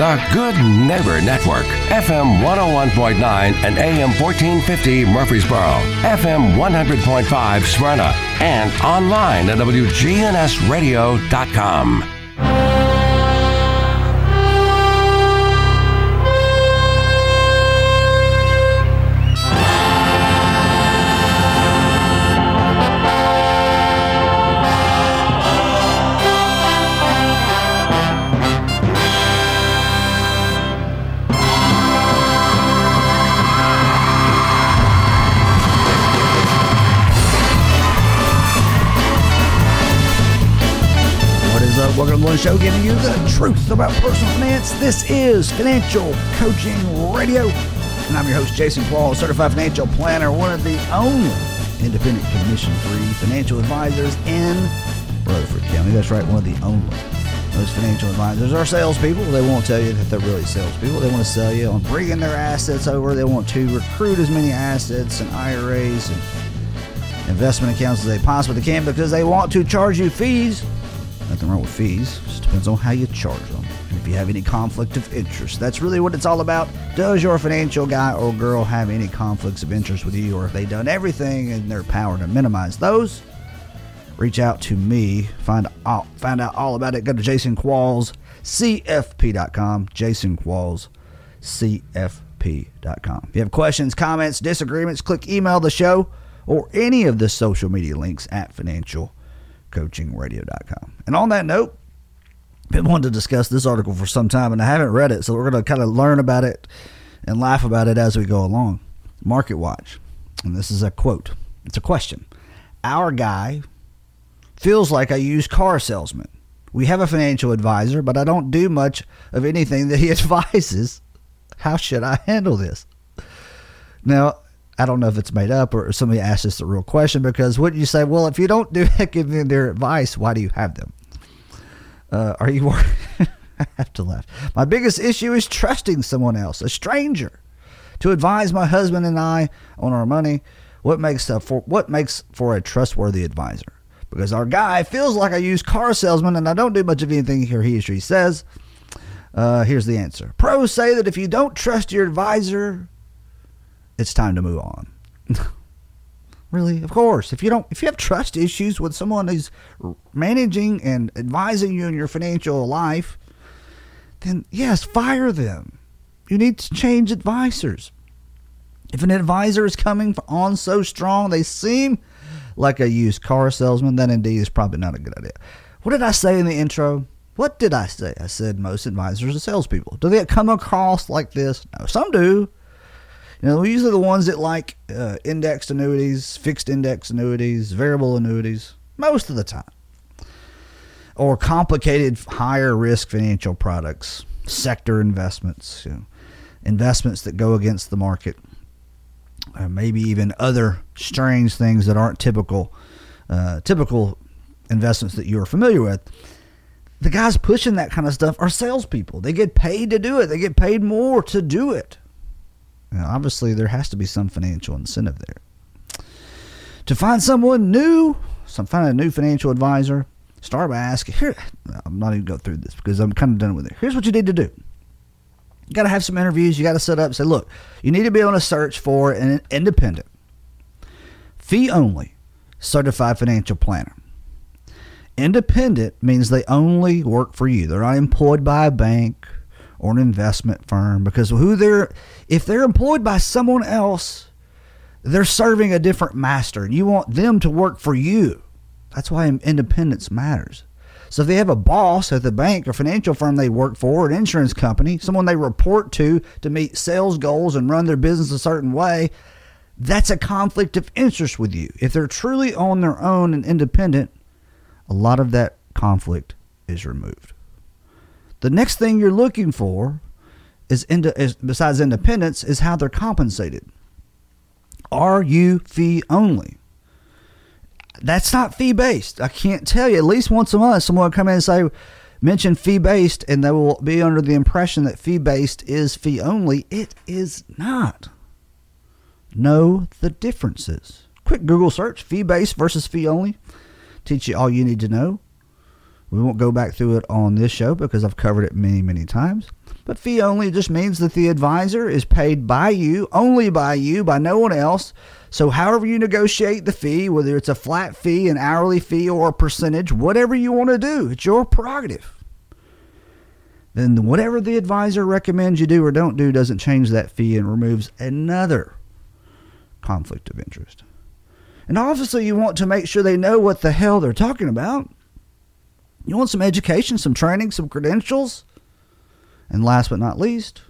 The Good Neighbor Network, FM 101.9 and AM 1450 Murfreesboro, FM 100.5 Smyrna, and online at WGNSradio.com. show, giving you the truth about personal finance. This is Financial Coaching Radio, and I'm your host, Jason Qualls, certified financial planner, one of the only independent commission-free financial advisors in Rutherford County. That's right, one of the only. Most financial advisors are salespeople. They won't tell you that they're really salespeople. They want to sell you on bringing their assets over. They want to recruit as many assets and IRAs and investment accounts as they possibly can because they want to charge you fees Nothing wrong with fees. Just depends on how you charge them. And if you have any conflict of interest. That's really what it's all about. Does your financial guy or girl have any conflicts of interest with you, or have they done everything in their power to minimize those? Reach out to me. Find out, find out all about it. Go to jasonquallscfp.com. jasonquallscfp.com. If you have questions, comments, disagreements, click email the show or any of the social media links at financial coachingradio.com. And on that note, been wanting to discuss this article for some time and I haven't read it, so we're going to kind of learn about it and laugh about it as we go along. Market Watch, and this is a quote. It's a question. Our guy feels like a used car salesman. We have a financial advisor, but I don't do much of anything that he advises. How should I handle this? Now, I don't know if it's made up or somebody asked us the real question because wouldn't you say, well, if you don't do give them their advice, why do you have them? Uh, are you worried? I have to laugh. My biggest issue is trusting someone else, a stranger, to advise my husband and I on our money. What makes a, for what makes for a trustworthy advisor? Because our guy feels like a used car salesman, and I don't do much of anything here he or she says. Uh, here's the answer. Pros say that if you don't trust your advisor, it's time to move on. really, of course. If you don't, if you have trust issues with someone who's managing and advising you in your financial life, then yes, fire them. You need to change advisors. If an advisor is coming on so strong, they seem like a used car salesman, then indeed is probably not a good idea. What did I say in the intro? What did I say? I said most advisors are salespeople. Do they come across like this? No, some do. You know, are the ones that like uh, indexed annuities, fixed index annuities, variable annuities, most of the time. Or complicated, higher risk financial products, sector investments, you know, investments that go against the market, uh, maybe even other strange things that aren't typical, uh, typical investments that you're familiar with. The guys pushing that kind of stuff are salespeople. They get paid to do it. They get paid more to do it. Now, obviously, there has to be some financial incentive there. To find someone new, some find a new financial advisor, start by asking. Here, I'm not even go through this because I'm kind of done with it. Here's what you need to do. You got to have some interviews. You got to set up. Say, look, you need to be on a search for an independent, fee only, certified financial planner. Independent means they only work for you. They're not employed by a bank or an investment firm because who they're if they're employed by someone else, they're serving a different master and you want them to work for you. That's why independence matters. So if they have a boss at the bank or financial firm they work for, an insurance company, someone they report to to meet sales goals and run their business a certain way, that's a conflict of interest with you. If they're truly on their own and independent, a lot of that conflict is removed. The next thing you're looking for is, is besides independence is how they're compensated. Are you fee only? That's not fee based. I can't tell you. At least once a month, someone will come in and say, mention fee based, and they will be under the impression that fee based is fee only. It is not. Know the differences. Quick Google search fee based versus fee only. Teach you all you need to know. We won't go back through it on this show because I've covered it many, many times. But fee only just means that the advisor is paid by you, only by you, by no one else. So, however you negotiate the fee, whether it's a flat fee, an hourly fee, or a percentage, whatever you want to do, it's your prerogative. Then, whatever the advisor recommends you do or don't do doesn't change that fee and removes another conflict of interest. And obviously, you want to make sure they know what the hell they're talking about. You want some education, some training, some credentials. And last but not least,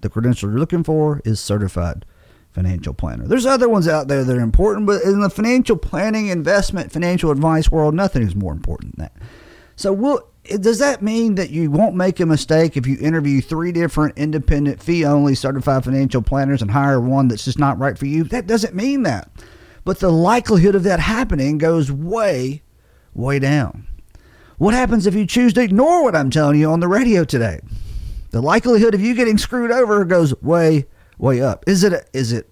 the credential you're looking for is certified financial planner. There's other ones out there that are important, but in the financial planning, investment, financial advice world, nothing is more important than that. So, we'll, does that mean that you won't make a mistake if you interview three different independent, fee only certified financial planners and hire one that's just not right for you? That doesn't mean that. But the likelihood of that happening goes way, way down. What happens if you choose to ignore what I'm telling you on the radio today? The likelihood of you getting screwed over goes way, way up. Is it? A, is it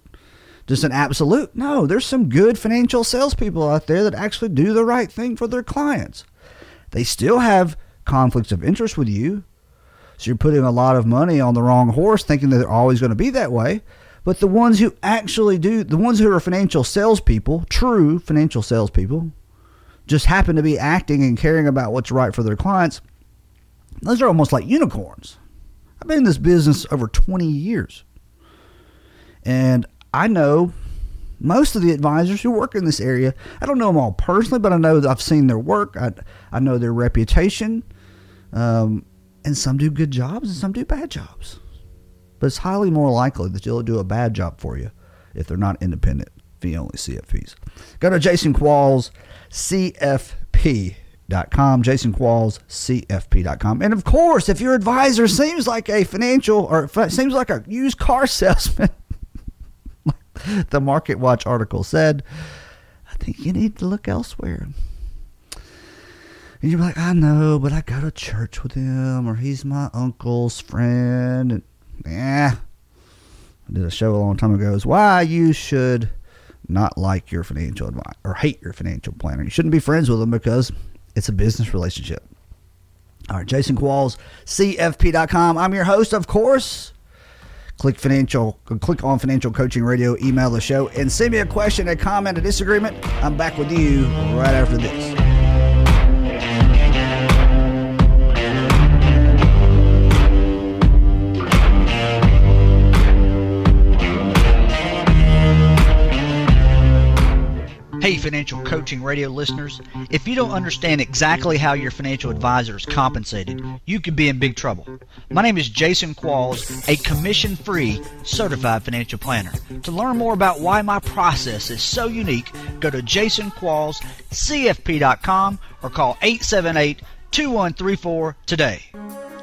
just an absolute? No. There's some good financial salespeople out there that actually do the right thing for their clients. They still have conflicts of interest with you, so you're putting a lot of money on the wrong horse, thinking that they're always going to be that way. But the ones who actually do, the ones who are financial salespeople, true financial salespeople, just happen to be acting and caring about what's right for their clients, those are almost like unicorns. I've been in this business over 20 years. And I know most of the advisors who work in this area. I don't know them all personally, but I know I've seen their work. I, I know their reputation. Um, and some do good jobs and some do bad jobs. But it's highly more likely that they'll do a bad job for you if they're not independent only CFPs. Go to Jason Qualls CFP Dot com, Jason Qualls, CFP.com. And of course, if your advisor seems like a financial or seems like a used car salesman, the Market Watch article said, I think you need to look elsewhere. And you're like, I know, but I go to church with him, or he's my uncle's friend. And yeah, I did a show a long time ago. Is why you should not like your financial advisor or hate your financial planner. You shouldn't be friends with them because it's a business relationship. All right, Jason Qualls, CFP.com. I'm your host, of course. Click financial, click on Financial Coaching Radio, email the show, and send me a question, a comment, a disagreement. I'm back with you right after this. Hey, financial coaching radio listeners. If you don't understand exactly how your financial advisor is compensated, you could be in big trouble. My name is Jason Qualls, a commission free certified financial planner. To learn more about why my process is so unique, go to jasonquallscfp.com or call 878 2134 today.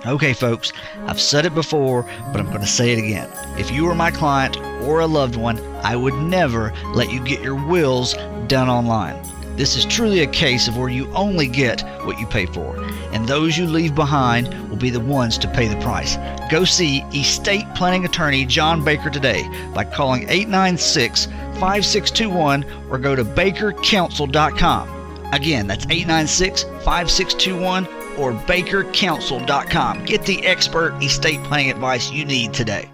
Okay, folks, I've said it before, but I'm going to say it again. If you were my client or a loved one, I would never let you get your wills done online. This is truly a case of where you only get what you pay for, and those you leave behind will be the ones to pay the price. Go see estate planning attorney John Baker today by calling 896 5621 or go to bakercounsel.com. Again, that's 896 5621 or bakercounsel.com. Get the expert estate planning advice you need today.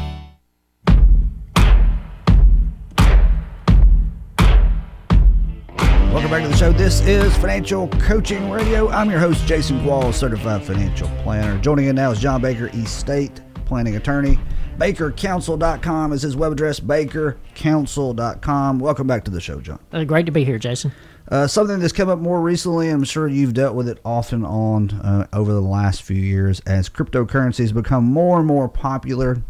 Welcome back to the show. This is Financial Coaching Radio. I'm your host, Jason Qualls, certified financial planner. Joining in now is John Baker, estate planning attorney. BakerCounsel.com is his web address, BakerCounsel.com. Welcome back to the show, John. Uh, great to be here, Jason. Uh, something that's come up more recently, I'm sure you've dealt with it often on uh, over the last few years, as cryptocurrencies become more and more popular.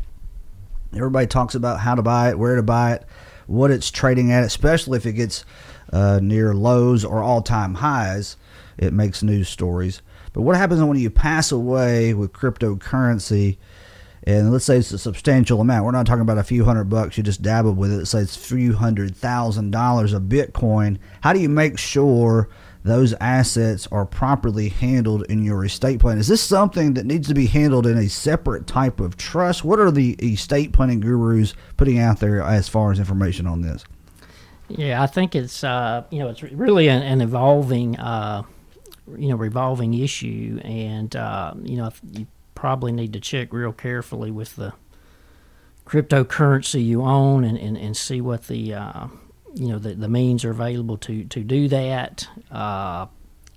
Everybody talks about how to buy it, where to buy it, what it's trading at, especially if it gets uh, near lows or all time highs. It makes news stories. But what happens when you pass away with cryptocurrency? And let's say it's a substantial amount. We're not talking about a few hundred bucks. You just dabble with it. Say it's a few hundred thousand dollars of Bitcoin. How do you make sure those assets are properly handled in your estate plan? Is this something that needs to be handled in a separate type of trust? What are the estate planning gurus putting out there as far as information on this? Yeah, I think it's uh, you know it's really an, an evolving uh, you know revolving issue, and uh, you know you probably need to check real carefully with the cryptocurrency you own and, and, and see what the uh, you know the, the means are available to to do that. Uh,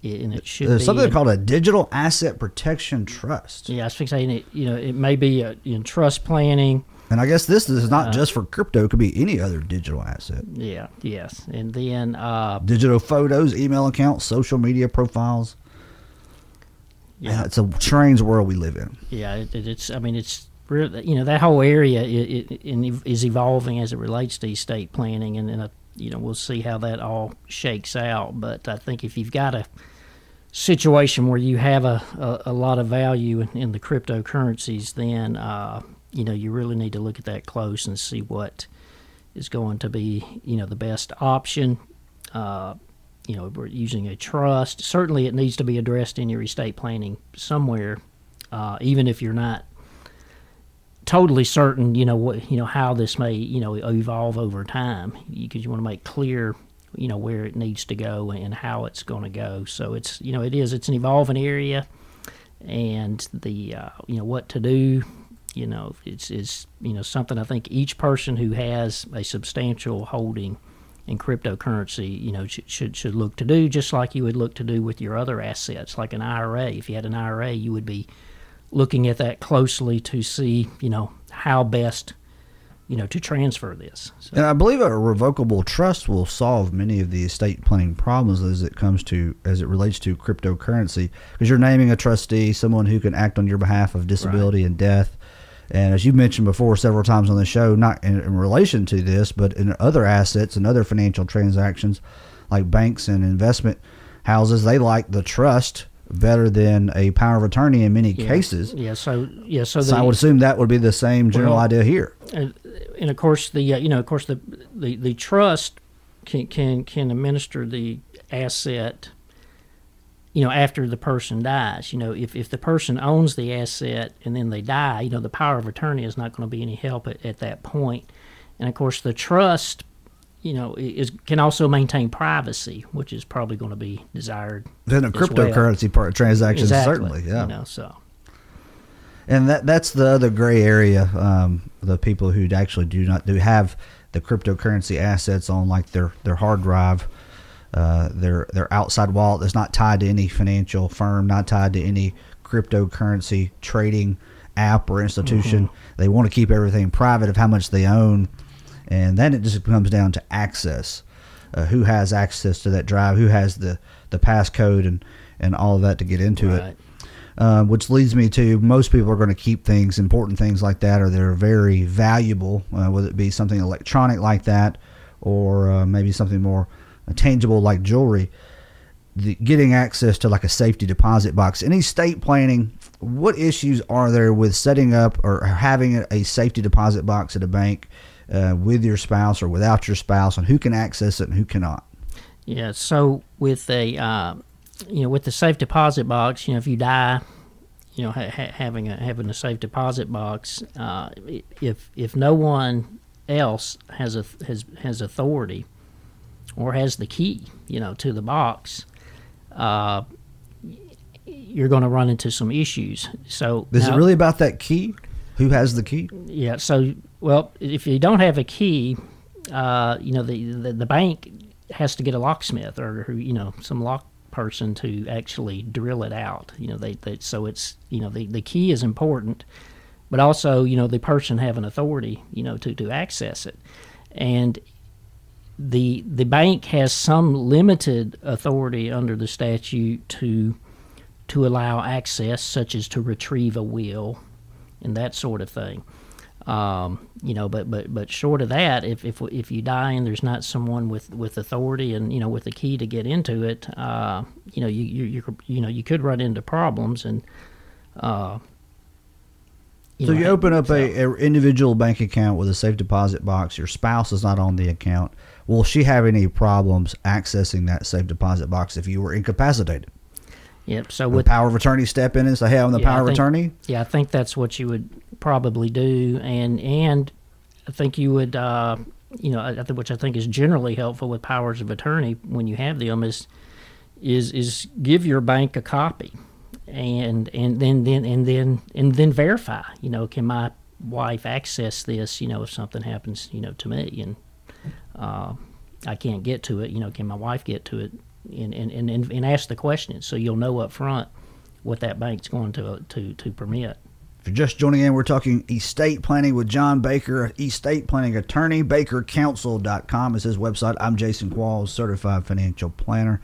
and it should There's something in- called a digital asset protection trust. yeah, I was saying it. You know, it may be uh in trust planning. And I guess this is Uh, not just for crypto, it could be any other digital asset. Yeah, yes, and then uh, Digital photos, email accounts, social media profiles. yeah, Yeah, it's a strange world we live in. yeah, it, it- it's. I mean, it's really you know that whole area it, it, is evolving as it relates to estate planning, and, and uh, you know we'll see how that all shakes out. But I think if you've got a situation where you have a, a, a lot of value in, in the cryptocurrencies, then uh, you know you really need to look at that close and see what is going to be you know the best option. Uh, you know, we're using a trust. Certainly, it needs to be addressed in your estate planning somewhere, uh, even if you're not totally certain. You know what, you know how this may you know evolve over time, because you, want to make clear, you know, where it needs to go and how it's going to go. So it's you know it is it's an evolving area, and the uh, you know what to do. You know, it's is you know something I think each person who has a substantial holding in cryptocurrency, you know, should, should should look to do just like you would look to do with your other assets, like an IRA. If you had an IRA, you would be looking at that closely to see, you know, how best, you know, to transfer this. So, And I believe a revocable trust will solve many of the estate planning problems as it comes to as it relates to cryptocurrency because you're naming a trustee, someone who can act on your behalf of disability and death. And as you mentioned before several times on the show, not in, in relation to this, but in other assets and other financial transactions, like banks and investment houses, they like the trust better than a power of attorney in many yeah. cases. Yeah. So yeah. So, So the, I would assume that would be the same general Well, idea here. and, and of course the uh, you know of course the the, the trust can, can can administer the asset you know after the person dies you know if, if the person owns the asset and then they die you know the power of attorney is not going to be any help at, at that point and of course the trust you know is can also maintain privacy which is probably going to be desired Then a as well. cryptocurrency part transactions, exactly certainly, yeah. you know so And that that's the other gray area. Um, the people who actually do not do have the cryptocurrency assets on like their their hard drive, uh, their their outside wallet that's not tied to any financial firm, not tied to any cryptocurrency trading app or institution. They want to keep everything private of how much they own, and then it just comes down to access. Uh, who has access to that drive? Who has the the passcode and and all of that to get into it? Right. uh, which leads me to most people are going to keep things, important things like that, or they're very valuable, uh, whether it be something electronic like that, or uh, maybe something more tangible like jewelry. The, getting access to like a safety deposit box. In estate planning, what issues are there with setting up or having a- safety deposit box at a bank uh, with your spouse or without your spouse, and who can access it and who cannot? Yeah. So with a, uh, you know, with the safe deposit box, you know, if you die, you know, ha- having a having a safe deposit box, uh, if if no one else has a has has authority or has the key, you know, to the box, uh, you're going to run into some issues. So Is now- it really about that key? Who has the key? yeah. So, well, if you don't have a key, uh, you know, the, the the bank has to get a locksmith or you know some lock person to actually drill it out. You know, they, they so it's you know the the key is important, but also you know the person having authority you know to to access it, and the the bank has some limited authority under the statute to to allow access, such as to retrieve a will and that sort of thing. Um, you know, but but but short of that, if if if you die and there's not someone with with authority and you know with the key to get into it, uh, you know, you you you you know you could run into problems and. Uh, so you open up so- a, a individual bank account with a safe deposit box. Your spouse is not on the account. Will she have any problems accessing that safe deposit box if you were incapacitated? Yep. So Would with power of attorney step in and say, "Hey, I'm the Yeah, power of attorney"? Yeah, I think that's what you would probably do, and and I think you would, uh, you know, think- which I think is generally helpful with powers of attorney when you have them is is is give your bank a copy, and and then then and then and then verify. You know, can my wife access this? You know, if something happens, you know, to me, and uh, I can't get to it. You know, can my wife get to it? And and, and, and ask the question so you'll know up front what that bank's going to to to permit. If you're just joining in, we're talking estate planning with John Baker, estate planning attorney. BakerCounsel.com is his website. I'm Jason Qualls, certified financial planner.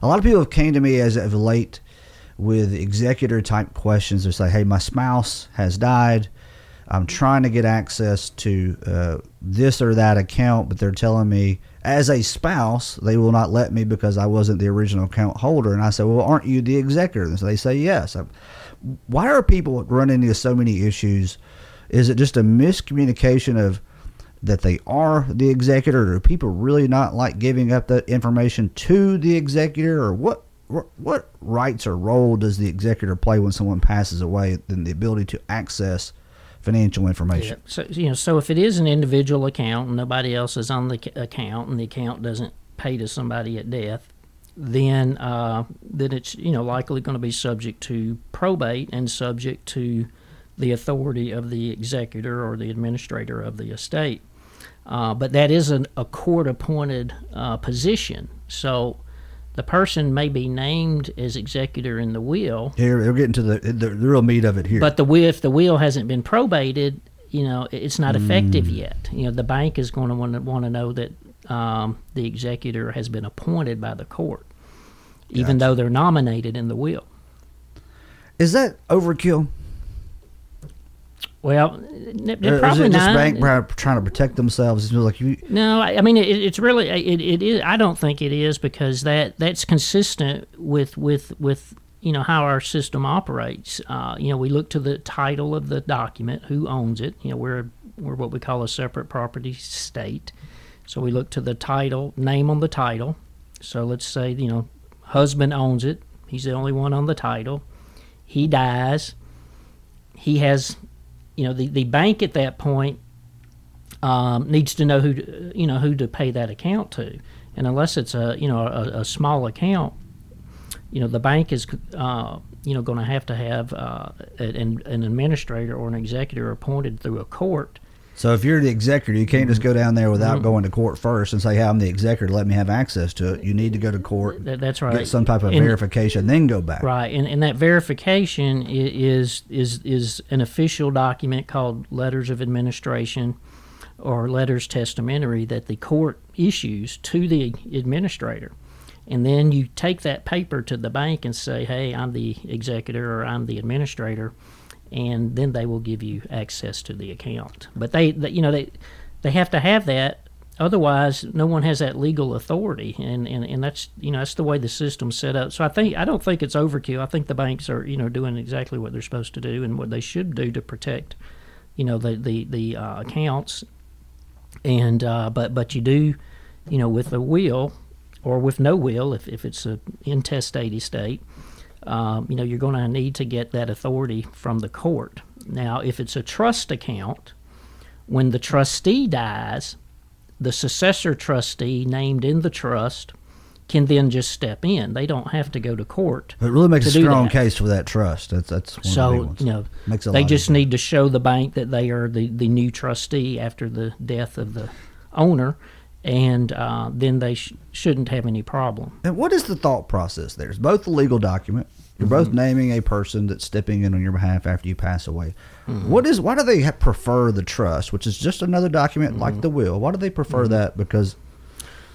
A lot of people have came to me as of late with executor type questions. They say, "Hey, my spouse has died. I'm trying to get access to uh, this or that account, but they're telling me as a spouse they will not let me because I wasn't the original account holder." And I said, "Well, aren't you the executor?" And so they say, "Yes." Why are people running into so many issues? Is it just a miscommunication of that they are the executor, or do people really not like giving up that information to the executor, or what? What rights or role does the executor play when someone passes away than the ability to access financial information? So you know, so if it is an individual account and nobody else is on the account, and the account doesn't pay to somebody at death, then uh, then it's you know likely going to be subject to probate and subject to the authority of the executor or the administrator of the estate. Uh, but that is an, a court-appointed uh, position, so the person may be named as executor in the will, Here, we're getting to the, the the real meat of it here. but the will, if the will hasn't been probated, you know, it's not effective Mm. yet. You know, the bank is going to want to want to know that um, the executor has been appointed by the court, even though they're nominated in the will. is that overkill? Well, Or is probably it just not. bank trying to protect themselves? Like you, No, I, I mean it, it's really it, it is. I don't think it is because that that's consistent with with with you know how our system operates. Uh, you know, we look to the title of the document, who owns it. You know, we're we're what we call a separate property state, so we look to the title, name on the title. So let's say you know, husband owns it. He's the only one on the title. He dies. He has, you know, the, the bank at that point um, needs to know who to, you know who to pay that account to, and unless it's a you know a, a small account, you know the bank is uh, you know going to have to have uh, an, an administrator or an executor appointed through a court. So if you're the executor, you can't just go down there without mm-hmm. going to court first and say, "Hey, I'm the executor. Let me have access to it." You need to go to court, That, that's right. get some type of And- verification, then go back. Right, and, and that verification is is is an official document called letters of administration or letters testamentary that the court issues to the administrator. And then you take that paper to the bank and say, "Hey, I'm the executor or I'm the administrator," and then they will give you access to the account. But they, they you know, they they have to have that. Otherwise, no one has that legal authority, and, and, and that's you know that's the way the system's set up. So I think I don't think it's overkill. I think the banks are you know doing exactly what they're supposed to do and what they should do to protect you know the the the uh, accounts. And uh, but but you do, you know, with a will or with no will, if if it's a intestate estate, um, you know, you're going to need to get that authority from the court. Now, if it's a trust account, when the trustee dies, the successor trustee named in the trust can then just step in. They don't have to go to court. It really makes a strong that. case for that trust. That's that's one of the So you know, Makes a they just need to show the bank that they are the, the new trustee after the death of the owner, and uh, then they sh- shouldn't have any problem. And what is the thought process there? It's both a legal document. You're Mm-hmm. both naming a person that's stepping in on your behalf after you pass away. Mm-hmm. What is? Why do they prefer the trust, which is just another document Mm-hmm. like the will? Why do they prefer that? Because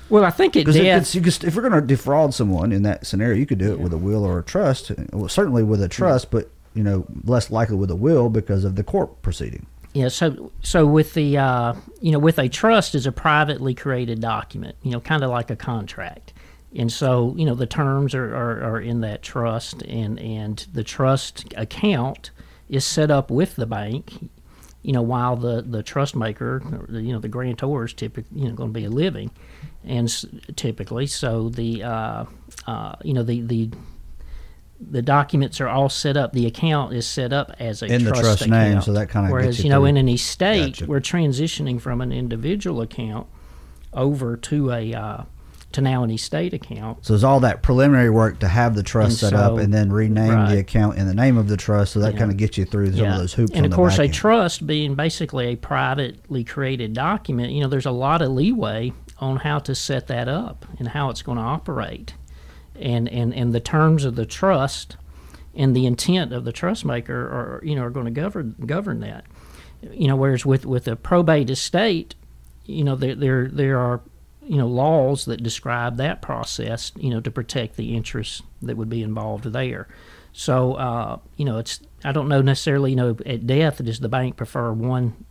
Well, I think it because death. you could, if you're going to defraud someone in that scenario, you could do it with a will or a trust. Well, certainly with a trust, but you know less likely with a will because of the court proceeding. Yeah, so so with the uh, you know with a trust is a privately created document, you know, kind of like a contract, and so you know the terms are, are, are in that trust, and and the trust account is set up with the bank, you know, while the the trust maker, you know, the grantor is typically you know going to be a living, and typically. So the uh, uh, you know the the the documents are all set up. The account is set up as a In the trust trust account. name, so that kinda whereas gets you you know through. in an estate Gotcha. we're transitioning from an individual account over to a uh, to now an estate account. So it's all that preliminary work to have the trust And set up and then rename the account in the name of the trust. So that Yeah. kind of gets you through some of those hoops. And of course, a end. trust being basically a privately created document, you know, there's a lot of leeway on how to set that up and how it's going to operate. And, and, and the terms of the trust and the intent of the trust maker are, you know, are going to govern, govern that. You know, whereas with, with a probate estate, you know, there, there, there are, you know, laws that describe that process, you know, to protect the interests that would be involved there. So, uh, you know, it's I don't know necessarily, you know, at death does the bank prefer one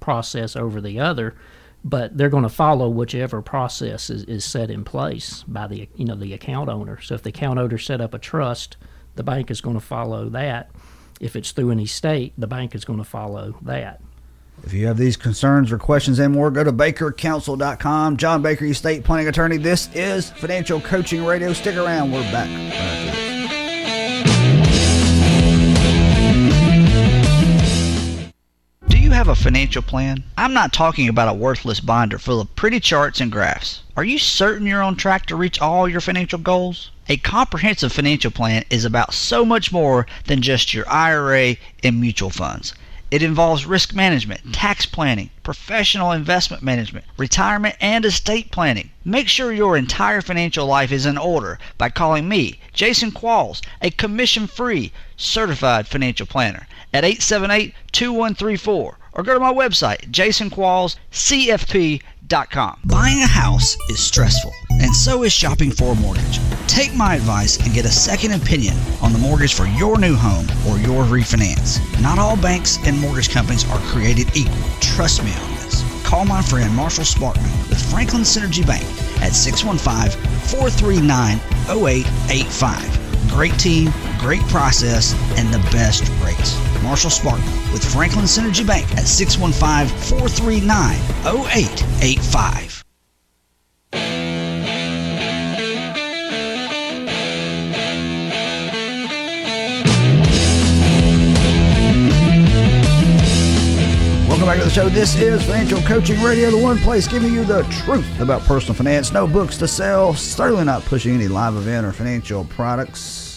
process over the other, but they're going to follow whichever process is, is set in place by the you know the account owner. So if the account owner set up a trust, the bank is going to follow that. If it's through an estate, the bank is going to follow that. If you have these concerns or questions and more, go to bakercounsel.com. John Baker, estate planning attorney. This is Financial Coaching Radio. Stick around. We're back. A financial plan? I'm not talking about a worthless binder full of pretty charts and graphs. Are you certain you're on track to reach all your financial goals? A comprehensive financial plan is about so much more than just your IRA and mutual funds. It involves risk management, hmm. tax planning, professional investment management, retirement, and estate planning. Make sure your entire financial life is in order by calling me, Jason Qualls, a commission free certified financial planner, at 878 2134 or go to my website, jasonquallscfp.com. Buying a house is stressful, and so is shopping for a mortgage. Take my advice and get a second opinion on the mortgage for your new home or your refinance. Not all banks and mortgage companies are created equal. Trust me on this. Call my friend Marshall Sparkman with Franklin Synergy Bank at 615 439 0885. Great team, great process, and the best rates. Marshall Sparkman with Franklin Synergy Bank at 615 439 0885. Welcome back to the show. This is Financial Coaching Radio, the one place giving you the truth about personal finance. No books to sell. Certainly not pushing any live event or financial products.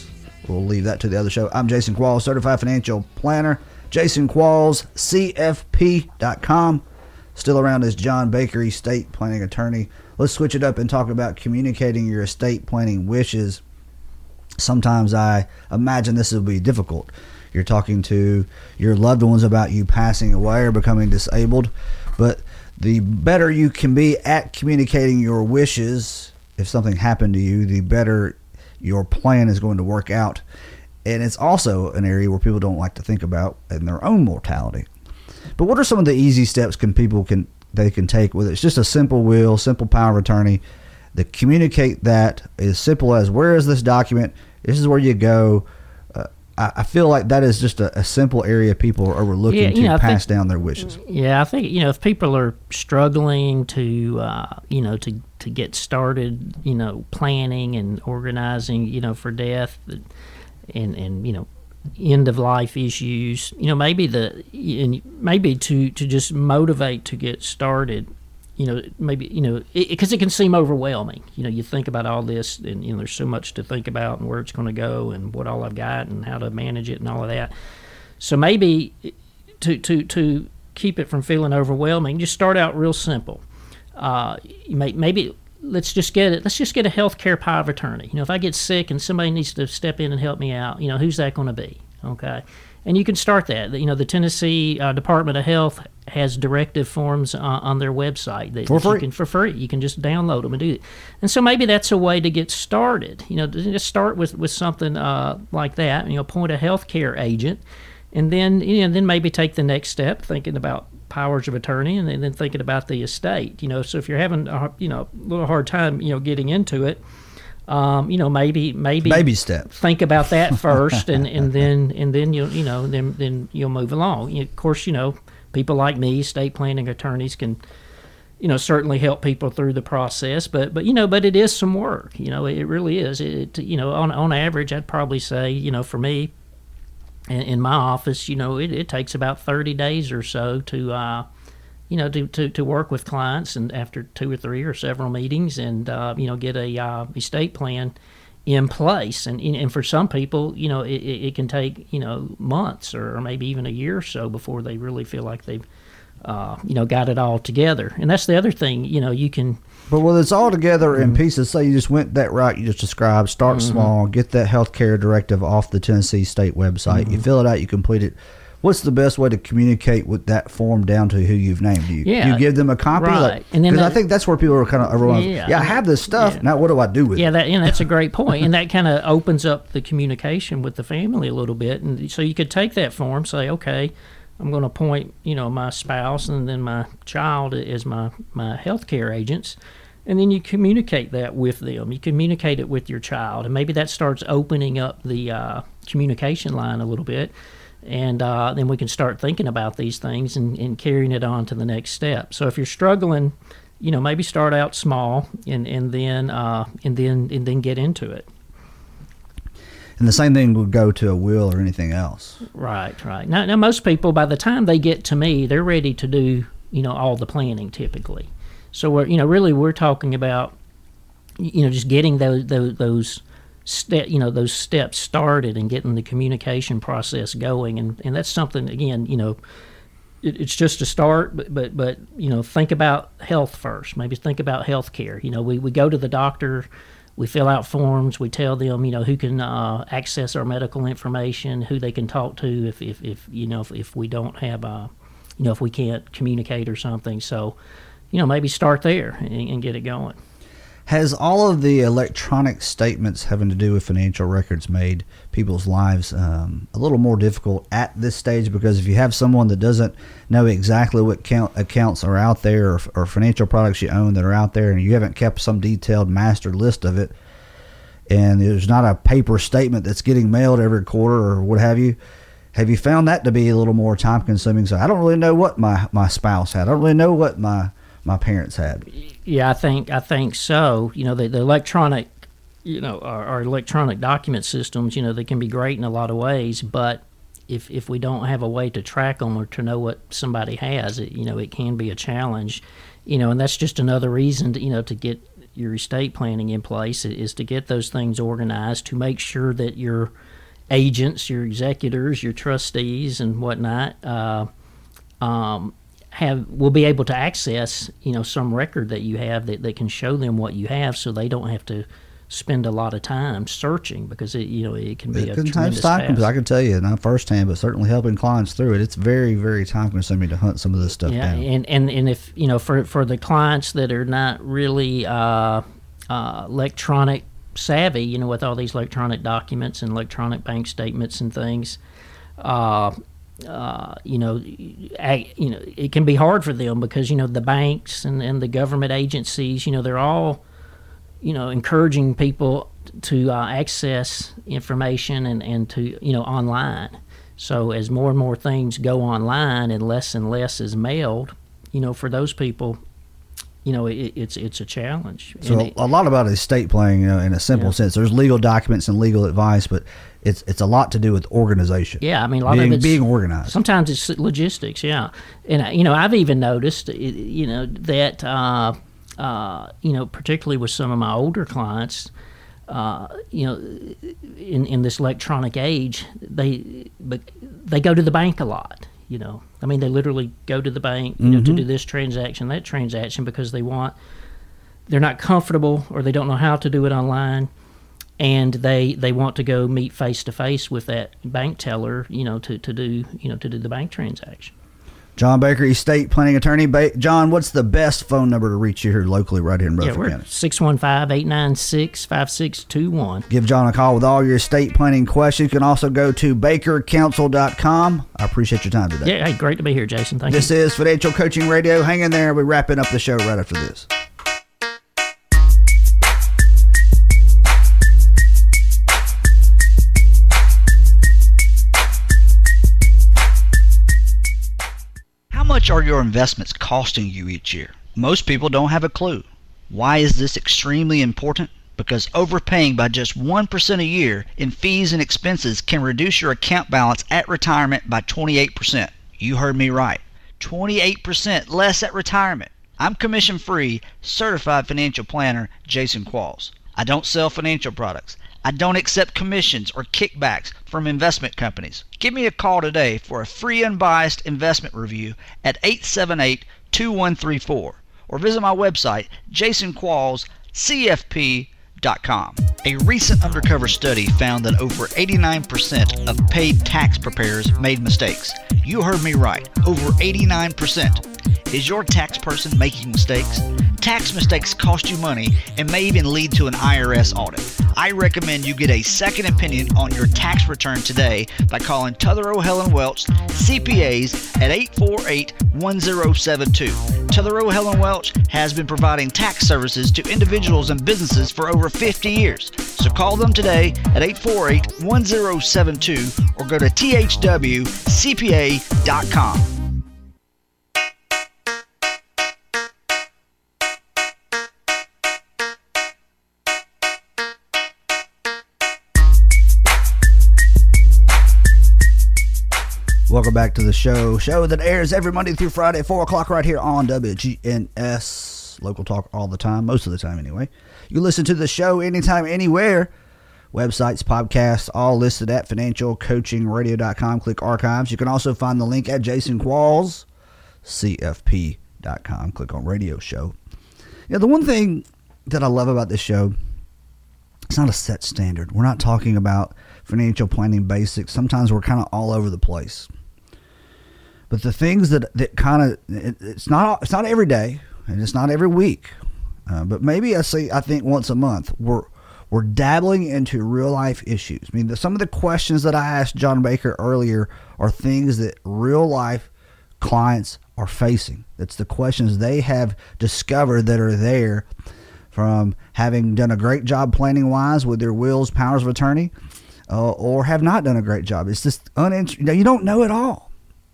We'll leave that to the other show. I'm Jason Qualls, certified financial planner. Jason Qualls, CFP.com. Still around is John Baker, estate planning attorney. Let's switch it up and talk about communicating your estate planning wishes. Sometimes I imagine this will be difficult. You're talking to your loved ones about you passing away or becoming disabled, but the better you can be at communicating your wishes, if something happened to you, the better your plan is going to work out. And it's also an area where people don't like to think about in their own mortality. But what are some of the easy steps can people can they can take with? It's just a simple will, simple power of attorney. To communicate that as simple as where is this document? This is where you go. Uh, I, I feel like that is just a, a simple area people are overlooking Yeah, to know, pass think- down their wishes. Yeah, I think you know if people are struggling to uh, you know to to get started, you know, planning and organizing, you know, for death, and and you know, end of life issues, you know, maybe the and maybe to to just motivate to get started. You know, maybe you know because it, can seem overwhelming. You know, you think about all this, and you know, there's so much to think about, and where it's going to go, and what all I've got, and how to manage it, and all of that. So maybe eh, to to to keep it from feeling overwhelming, just start out real simple. Uh, you may, maybe let's just get it. Let's just get a healthcare power of attorney. You know, if I get sick and somebody needs to step in and help me out, you know, who's that going to be? Okay, and you can start that. You know, the Tennessee uh, Department of Health has directive forms uh, on their website that For you free. can for free. You can just download them and do it. And so maybe that's a way to get started. You know, just start with with something uh, like that. You know, appoint a healthcare agent and then you know then maybe take the next step, thinking about powers of attorney, and then thinking about the estate. You know, so if you're having a, you know a little hard time, you know, getting into it. Um, you know, maybe maybe Baby steps. think about that first, and, and then and then you'll you know then then you'll move along. You- Of course, you know people like me, estate planning attorneys can you know certainly help people through the process, but but you know but it is some work. You know it really is. It you know on on average I'd probably say you know for me in, in my office you know it, it takes about thirty days or so to. Uh, you know, to, to, to work with clients and after two or three or several meetings and, uh, you know, get a uh, estate plan in place. And, and for some people, you know, it, it it can take, you know, months or maybe even a year or so before they really feel like they've, uh, you know, got it all together. And that's the other thing, you know, you can, But when it's all together Mm-hmm. in pieces, say you just went that route you just described, start small, get that healthcare directive off the Tennessee state website, Mm-hmm. you fill it out, you complete it. What's the best way to communicate with that form down to who you've named? Do you, Yeah, you give them a copy? right. And then Because I think that's where people are kind of, everyone's, Yeah. yeah, I have this stuff. Yeah. Now, what do I do with Yeah, it? that and that's a great point, and that kind of opens up the communication with the family a little bit. And so you could take that form, say, okay, I'm going to appoint, you know, my spouse and then my child as my my health care agents, and then you communicate that with them. You communicate it with your child, and maybe that starts opening up the uh, communication line a little bit. And uh, then we can start thinking about these things and, and carrying it on to the next step. So if you're struggling, you know, maybe start out small and and then uh, and then and then get into it. And the same thing would go to a will or anything else. Right, right. Now, now most people, by the time they get to me, they're ready to do you know all the planning typically. So we're you know really we're talking about you know just getting those those those step you know those steps started and getting the communication process going and and that's something again you know it, it's just a start but but but you know think about health first maybe think about health care you know we, we go to the doctor we fill out forms. We tell them you know who can uh, access our medical information who they can talk to if if, if you know if, if we don't have uh you know if we can't communicate or something. So you know maybe start there and, and get it going Has all of the electronic statements having to do with financial records made people's lives um, a little more difficult at this stage? Because if you have someone that doesn't know exactly what count, accounts are out there or, or financial products you own that are out there, and you haven't kept some detailed master list of it, and there's not a paper statement that's getting mailed every quarter or what have you. Have you found that to be a little more time consuming? So I don't really know what my, my spouse had. I don't really know what my my parents had. Yeah, I think I think so. You know, the, the electronic, you know, our, our electronic document systems, you know, they can be great in a lot of ways, but if if we don't have a way to track them or to know what somebody has, it you know, it can be a challenge. You know, and that's just another reason to you know to get your estate planning in place is to get those things organized to make sure that your agents, your executors, your trustees, and whatnot. Uh, um, have will be able to access you know some record that you have that, that can show them what you have so they don't have to spend a lot of time searching because it you know it can be a It tremendous time task. consuming. I can tell you, not firsthand, but certainly helping clients through it. It's very, very time consuming to hunt some of this stuff yeah down. and, and and if you know for for the clients that are not really uh, uh, electronic savvy you know with all these electronic documents and electronic bank statements and things uh, uh, you know, ag- you know, it can be hard for them because you know the banks and, and the government agencies, you know, they're all, you know, encouraging people to uh, access information and, and to you know online. So as more and more things go online and less and less is mailed, you know, for those people, you know, it, it's it's a challenge. So it- a lot about estate planning, you know, in a simple Yeah. sense, there's legal documents and legal advice, but it's it's a lot to do with organization. Yeah, I mean, a lot being, of it's being organized. Sometimes it's logistics, yeah. And uh, you know, I've even noticed, uh, you know, that uh, uh, you know, particularly with some of my older clients, uh, you know, in in this electronic age, they but they go to the bank a lot. You know, I mean, they literally go to the bank, you know, to do mm-hmm. this transaction, that transaction, because they want they're not comfortable or they don't know how to do it online. And they they want to go meet face to face with that bank teller you know to, to do you know to do the bank transaction John Baker, estate planning attorney. Ba- John, what's the best phone number to reach you here locally, right here in Yeah, Rutherford we're County? 615 896 5621. Give John a call with all your estate planning questions. You can also go to bakercounsel.com. I appreciate your time today. Yeah, hey, great to be here, Jason. Thank This you. is Financial Coaching Radio. Hang in there. We're wrapping up the show right after this. Much are your investments costing you each year? Most people don't have a clue. Why is this extremely important? Because overpaying by just 1% a year in fees and expenses can reduce your account balance at retirement by 28%. You heard me right. 28% less at retirement. I'm commission free, certified financial planner Jason Qualls. I don't sell financial products. I don't accept commissions or kickbacks from investment companies. Give me a call today for a free unbiased investment review at 878 2134 or visit my website, jasonquallscfp.com. A recent undercover study found that over 89% of paid tax preparers made mistakes. You heard me right, over 89%. Is your tax person making mistakes? Tax mistakes cost you money and may even lead to an IRS audit. I recommend you get a second opinion on your tax return today by calling Tuthero Helen Welch CPAs at 848-1072. Tuthero Helen Welch has been providing tax services to individuals and businesses for over 50 years. So call them today at 848-1072 or go to thwcpa.com. Welcome back to the show. Show that airs every Monday through Friday at 4 o'clock right here on WGNS. Local talk all the time, most of the time anyway. You listen to the show anytime, anywhere. Websites, podcasts, all listed at financialcoachingradio.com. Click archives. You can also find the link at Jason. Click on radio show. Yeah, the one thing that I love about this show, it's not a set standard. We're not talking about financial planning basics. Sometimes we're kind of all over the place. But the things that that kind of it, it's not it's not every day and it's not every week, uh, but maybe I see I think once a month we're we're dabbling into real life issues. I mean, the, some of the questions that I asked John Baker earlier are things that real life clients are facing. It's the questions they have discovered that are there from having done a great job planning wise with their wills, powers of attorney, uh, or have not done a great job. It's just uninteresting. You, don't know it all.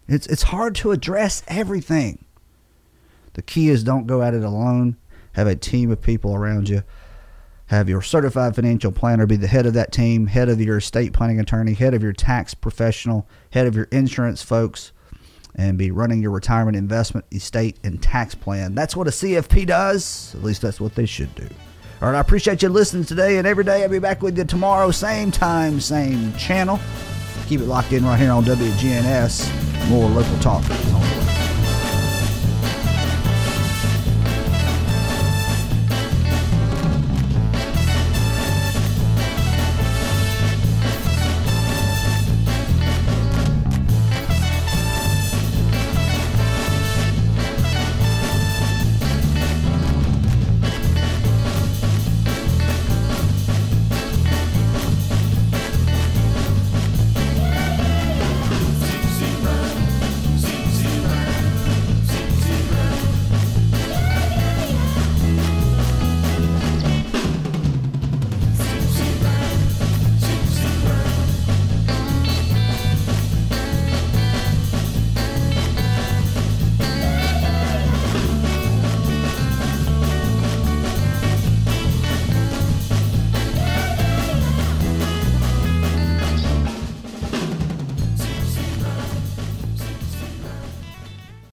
It's it's hard to address everything. The key is don't go at it alone. Have a team of people around you. Have your certified financial planner be the head of that team, head of your estate planning attorney, head of your tax professional, head of your insurance folks, and be running your retirement investment, estate, and tax plan. That's what a CFP does. At least that's what they should do. All right, I appreciate you listening today and every day. I'll be back with you tomorrow, same time, same channel. Keep it locked in right here on WGNS. More local talk.